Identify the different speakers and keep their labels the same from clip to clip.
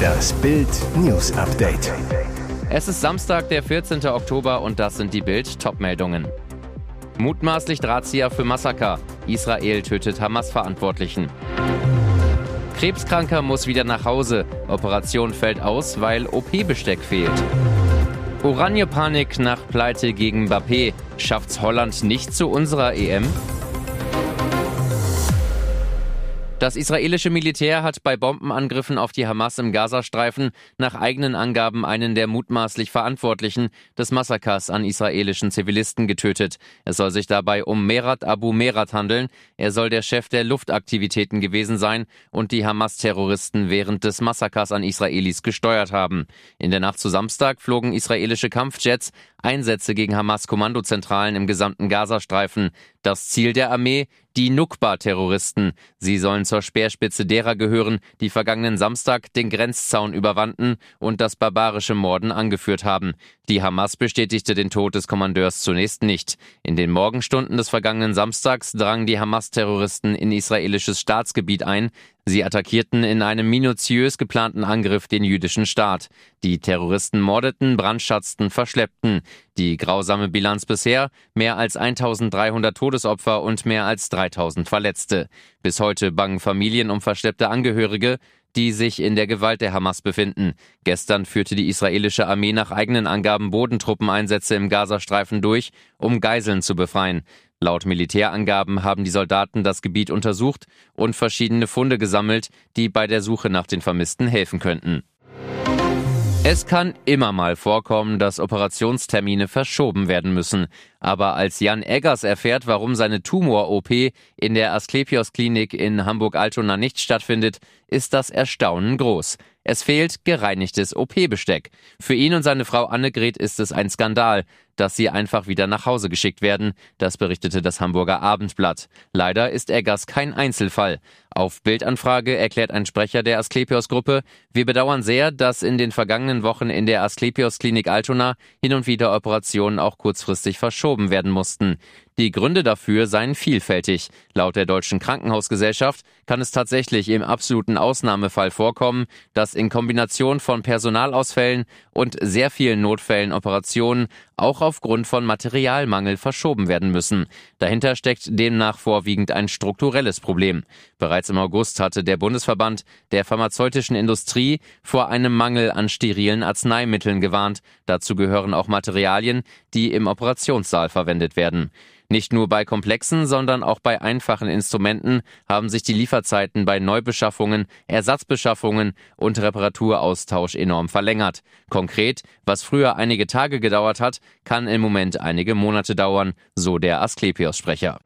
Speaker 1: Das Bild News Update.
Speaker 2: Es ist Samstag, der 14. Oktober und das sind die Bild Topmeldungen. Mutmaßlich Drahtzieher für Massaker. Israel tötet Hamas-Verantwortlichen. Krebskranker muss wieder nach Hause. Operation fällt aus, weil OP-Besteck fehlt. Oranje-Panik nach Pleite gegen Mbappé. Schafft's Holland nicht zu unserer EM? Das israelische Militär hat bei Bombenangriffen auf die Hamas im Gazastreifen nach eigenen Angaben einen der mutmaßlich Verantwortlichen des Massakers an israelischen Zivilisten getötet. Es soll sich dabei um Merat Abu Merat handeln. Er soll der Chef der Luftaktivitäten gewesen sein und die Hamas-Terroristen während des Massakers an Israelis gesteuert haben. In der Nacht zu Samstag flogen israelische Kampfjets Einsätze gegen Hamas-Kommandozentralen im gesamten Gazastreifen. Das Ziel der Armee? Die Nukba-Terroristen. Sie sollen zur Speerspitze derer gehören, die vergangenen Samstag den Grenzzaun überwanden und das barbarische Morden angeführt haben. Die Hamas bestätigte den Tod des Kommandeurs zunächst nicht. In den Morgenstunden des vergangenen Samstags drangen die Hamas-Terroristen in israelisches Staatsgebiet ein. Sie attackierten in einem minutiös geplanten Angriff den jüdischen Staat. Die Terroristen mordeten, brandschatzten, verschleppten. Die grausame Bilanz bisher mehr als 1300 Todesopfer und mehr als 3000 Verletzte. Bis heute bangen Familien um verschleppte Angehörige, die sich in der Gewalt der Hamas befinden. Gestern führte die israelische Armee nach eigenen Angaben Bodentruppeneinsätze im Gazastreifen durch, um Geiseln zu befreien. Laut Militärangaben haben die Soldaten das Gebiet untersucht und verschiedene Funde gesammelt, die bei der Suche nach den Vermissten helfen könnten. Es kann immer mal vorkommen, dass Operationstermine verschoben werden müssen. Aber als Jan Eggers erfährt, warum seine Tumor-OP in der Asklepios-Klinik in Hamburg-Altona nicht stattfindet, ist das Erstaunen groß. Es fehlt gereinigtes OP-Besteck. Für ihn und seine Frau Annegret ist es ein Skandal, dass sie einfach wieder nach Hause geschickt werden. Das berichtete das Hamburger Abendblatt. Leider ist Eggers kein Einzelfall. Auf Bildanfrage erklärt ein Sprecher der Asklepios-Gruppe, wir bedauern sehr, dass in den vergangenen Wochen in der Asklepios-Klinik Altona hin und wieder Operationen auch kurzfristig verschoben werden mussten. Die Gründe dafür seien vielfältig. Laut der Deutschen Krankenhausgesellschaft kann es tatsächlich im absoluten Ausnahmefall vorkommen, dass in Kombination von Personalausfällen und sehr vielen Notfällen Operationen auch aufgrund von Materialmangel verschoben werden müssen. Dahinter steckt demnach vorwiegend ein strukturelles Problem. Bereits im August hatte der Bundesverband der pharmazeutischen Industrie vor einem Mangel an sterilen Arzneimitteln gewarnt. Dazu gehören auch Materialien, die im Operationssaal verwendet werden. Nicht nur bei komplexen, sondern auch bei einfachen Instrumenten haben sich die Lieferzeiten bei Neubeschaffungen, Ersatzbeschaffungen und Reparaturaustausch enorm verlängert. Konkret, was früher einige Tage gedauert hat, kann im Moment einige Monate dauern, so der Asklepios-Sprecher.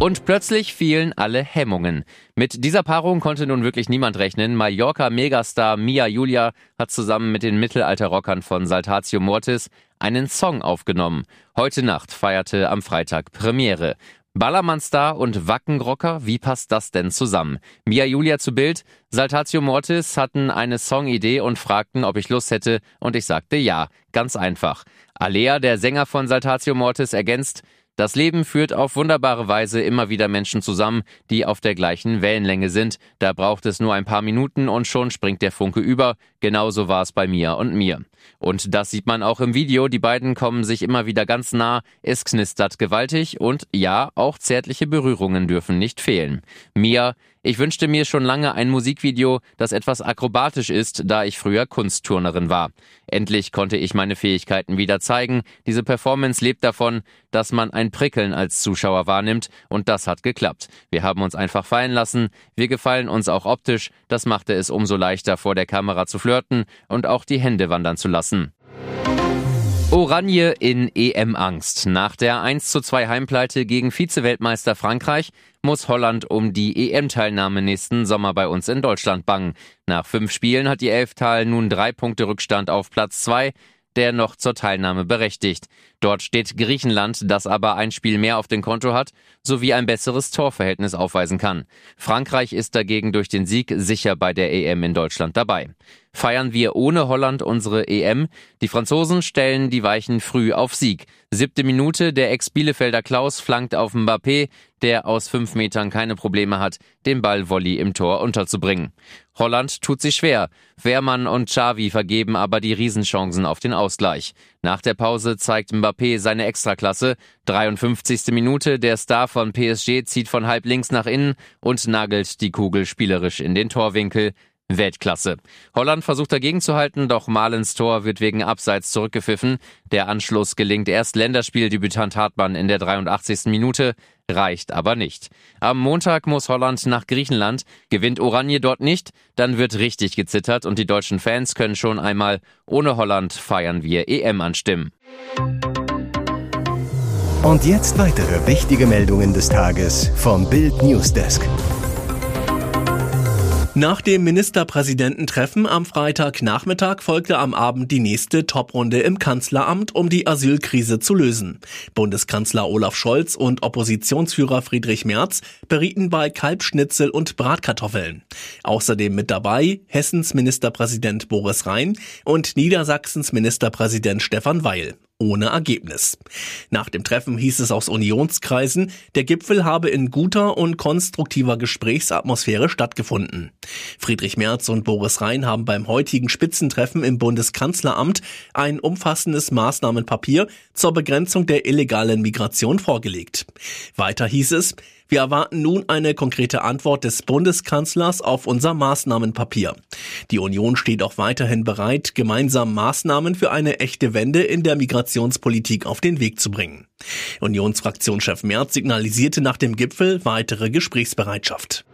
Speaker 2: Und plötzlich fielen alle Hemmungen. Mit dieser Paarung konnte nun wirklich niemand rechnen. Mallorca-Megastar Mia Julia hat zusammen mit den Mittelalterrockern von Saltatio Mortis einen Song aufgenommen. Heute Nacht feierte am Freitag Premiere. Ballermann-Star und Wackenrocker, wie passt das denn zusammen? Mia Julia zu Bild, Saltatio Mortis hatten eine Songidee und fragten, ob ich Lust hätte, und ich sagte ja, ganz einfach. Alea, der Sänger von Saltatio Mortis, ergänzt, das Leben führt auf wunderbare Weise immer wieder Menschen zusammen, die auf der gleichen Wellenlänge sind. Da braucht es nur ein paar Minuten und schon springt der Funke über. Genauso war es bei mir und mir. Und das sieht man auch im Video. Die beiden kommen sich immer wieder ganz nah. Es knistert gewaltig und ja, auch zärtliche Berührungen dürfen nicht fehlen. Mia, ich wünschte mir schon lange ein Musikvideo, das etwas akrobatisch ist, da ich früher Kunstturnerin war. Endlich konnte ich meine Fähigkeiten wieder zeigen. Diese Performance lebt davon, dass man ein Prickeln als Zuschauer wahrnimmt und das hat geklappt. Wir haben uns einfach fallen lassen. Wir gefallen uns auch optisch. Das machte es umso leichter vor der Kamera zu flirten und auch die Hände wandern zu lassen. Oranje in EM-Angst. Nach der 1 zu 2 Heimpleite gegen Vize-Weltmeister Frankreich muss Holland um die EM-Teilnahme nächsten Sommer bei uns in Deutschland bangen. Nach fünf Spielen hat die Elftal nun drei Punkte Rückstand auf Platz zwei der noch zur Teilnahme berechtigt. Dort steht Griechenland, das aber ein Spiel mehr auf dem Konto hat, sowie ein besseres Torverhältnis aufweisen kann. Frankreich ist dagegen durch den Sieg sicher bei der EM in Deutschland dabei feiern wir ohne Holland unsere EM. Die Franzosen stellen die Weichen früh auf Sieg. Siebte Minute, der Ex-Bielefelder Klaus flankt auf Mbappé, der aus fünf Metern keine Probleme hat, den Ball Volley im Tor unterzubringen. Holland tut sich schwer. Wehrmann und Xavi vergeben aber die Riesenchancen auf den Ausgleich. Nach der Pause zeigt Mbappé seine Extraklasse. 53. Minute, der Star von PSG zieht von halb links nach innen und nagelt die Kugel spielerisch in den Torwinkel. Weltklasse. Holland versucht dagegen zu halten, doch Malens Tor wird wegen Abseits zurückgepfiffen. Der Anschluss gelingt erst Länderspieldebütant Hartmann in der 83. Minute, reicht aber nicht. Am Montag muss Holland nach Griechenland. Gewinnt Oranje dort nicht, dann wird richtig gezittert und die deutschen Fans können schon einmal ohne Holland feiern wir EM anstimmen.
Speaker 1: Und jetzt weitere wichtige Meldungen des Tages vom Bild Newsdesk.
Speaker 3: Nach dem Ministerpräsidententreffen am Freitagnachmittag folgte am Abend die nächste Toprunde im Kanzleramt, um die Asylkrise zu lösen. Bundeskanzler Olaf Scholz und Oppositionsführer Friedrich Merz berieten bei Kalbschnitzel und Bratkartoffeln. Außerdem mit dabei Hessens Ministerpräsident Boris Rhein und Niedersachsens Ministerpräsident Stefan Weil ohne Ergebnis. Nach dem Treffen hieß es aus Unionskreisen, der Gipfel habe in guter und konstruktiver Gesprächsatmosphäre stattgefunden. Friedrich Merz und Boris Rhein haben beim heutigen Spitzentreffen im Bundeskanzleramt ein umfassendes Maßnahmenpapier zur Begrenzung der illegalen Migration vorgelegt. Weiter hieß es, wir erwarten nun eine konkrete Antwort des Bundeskanzlers auf unser Maßnahmenpapier. Die Union steht auch weiterhin bereit, gemeinsam Maßnahmen für eine echte Wende in der Migrationspolitik auf den Weg zu bringen. Unionsfraktionschef Merz signalisierte nach dem Gipfel weitere Gesprächsbereitschaft.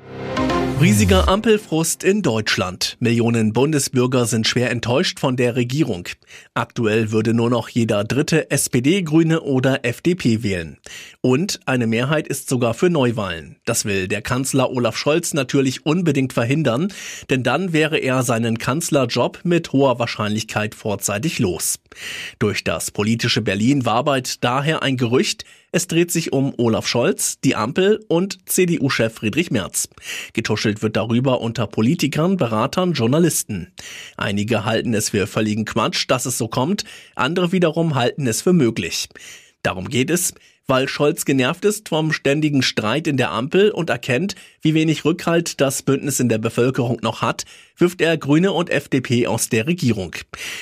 Speaker 3: Riesiger Ampelfrust in Deutschland. Millionen Bundesbürger sind schwer enttäuscht von der Regierung. Aktuell würde nur noch jeder dritte SPD, Grüne oder FDP wählen. Und eine Mehrheit ist sogar für Neuwahlen. Das will der Kanzler Olaf Scholz natürlich unbedingt verhindern, denn dann wäre er seinen Kanzlerjob mit hoher Wahrscheinlichkeit vorzeitig los. Durch das politische Berlin war bald daher ein Gerücht, es dreht sich um Olaf Scholz, die Ampel und CDU-Chef Friedrich Merz. Getuschelt wird darüber unter Politikern, Beratern, Journalisten. Einige halten es für völligen Quatsch, dass es so kommt, andere wiederum halten es für möglich. Darum geht es, weil Scholz genervt ist vom ständigen Streit in der Ampel und erkennt, wie wenig Rückhalt das Bündnis in der Bevölkerung noch hat, wirft er Grüne und FDP aus der Regierung.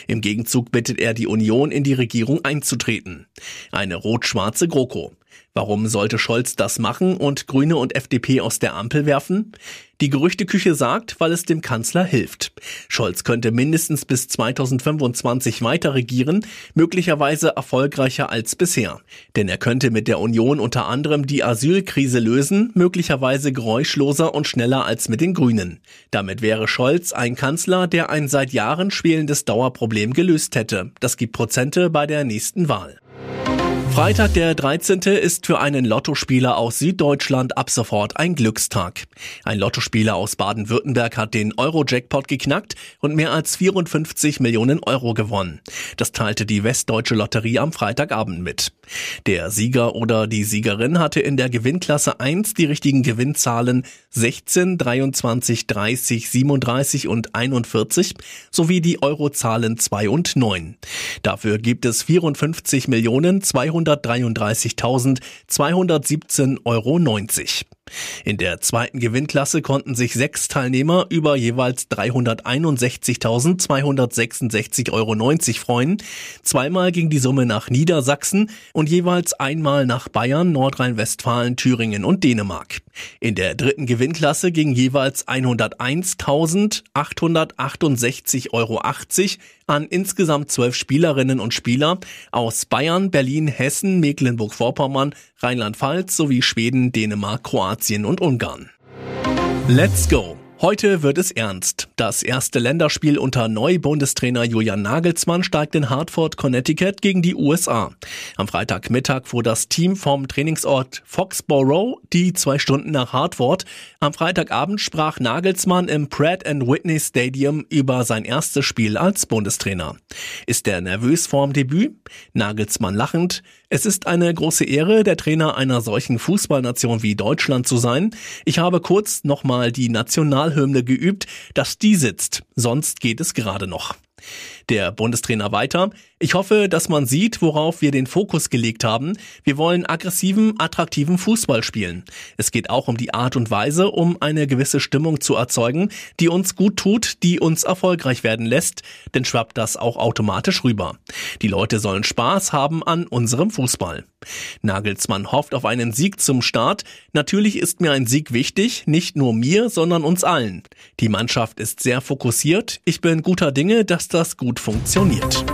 Speaker 3: Im Gegenzug bittet er die Union in die Regierung einzutreten. Eine rot-schwarze GroKo. Warum sollte Scholz das machen und Grüne und FDP aus der Ampel werfen? Die Gerüchteküche sagt, weil es dem Kanzler hilft. Scholz könnte mindestens bis 2025 weiter regieren, möglicherweise erfolgreicher als bisher. Denn er könnte mit der Union unter anderem die Asylkrise lösen, möglicherweise geräuschloser und schneller als mit den Grünen. Damit wäre Scholz ein Kanzler, der ein seit Jahren schwelendes Dauerproblem gelöst hätte. Das gibt Prozente bei der nächsten Wahl. Freitag der 13. ist für einen Lottospieler aus Süddeutschland ab sofort ein Glückstag. Ein Lottospieler aus Baden-Württemberg hat den Euro-Jackpot geknackt und mehr als 54 Millionen Euro gewonnen. Das teilte die Westdeutsche Lotterie am Freitagabend mit. Der Sieger oder die Siegerin hatte in der Gewinnklasse 1 die richtigen Gewinnzahlen 16, 23, 30, 37 und 41 sowie die Eurozahlen 2 und 9. Dafür gibt es 54 Millionen 200 233.217,90 Euro. In der zweiten Gewinnklasse konnten sich sechs Teilnehmer über jeweils 361.266,90 Euro freuen. Zweimal ging die Summe nach Niedersachsen und jeweils einmal nach Bayern, Nordrhein-Westfalen, Thüringen und Dänemark. In der dritten Gewinnklasse ging jeweils 101.868,80 Euro an insgesamt zwölf Spielerinnen und Spieler aus Bayern, Berlin, Hessen, Mecklenburg-Vorpommern, Rheinland-Pfalz sowie Schweden, Dänemark, Kroatien und Ungarn. Let's go! Heute wird es ernst. Das Das erste Länderspiel unter Neu-Bundestrainer Julian Nagelsmann steigt in Hartford, Connecticut gegen die USA. Am Freitagmittag fuhr das Team vom Trainingsort Foxborough die zwei Stunden nach Hartford. Am Freitagabend sprach Nagelsmann im Pratt Whitney Stadium über sein erstes Spiel als Bundestrainer. Ist er nervös vorm Debüt? Nagelsmann lachend. Es ist eine große Ehre, der Trainer einer solchen Fußballnation wie Deutschland zu sein. Ich habe kurz nochmal die Nationalhymne geübt, dass die sitzt. Sonst geht es gerade noch. Der Bundestrainer weiter. Ich hoffe, dass man sieht, worauf wir den Fokus gelegt haben. Wir wollen aggressiven, attraktiven Fußball spielen. Es geht auch um die Art und Weise, um eine gewisse Stimmung zu erzeugen, die uns gut tut, die uns erfolgreich werden lässt, denn schwappt das auch automatisch rüber. Die Leute sollen Spaß haben an unserem Fußball. Nagelsmann hofft auf einen Sieg zum Start. Natürlich ist mir ein Sieg wichtig, nicht nur mir, sondern uns allen. Die Mannschaft ist sehr fokussiert. Ich bin guter Dinge, dass das gut funktioniert.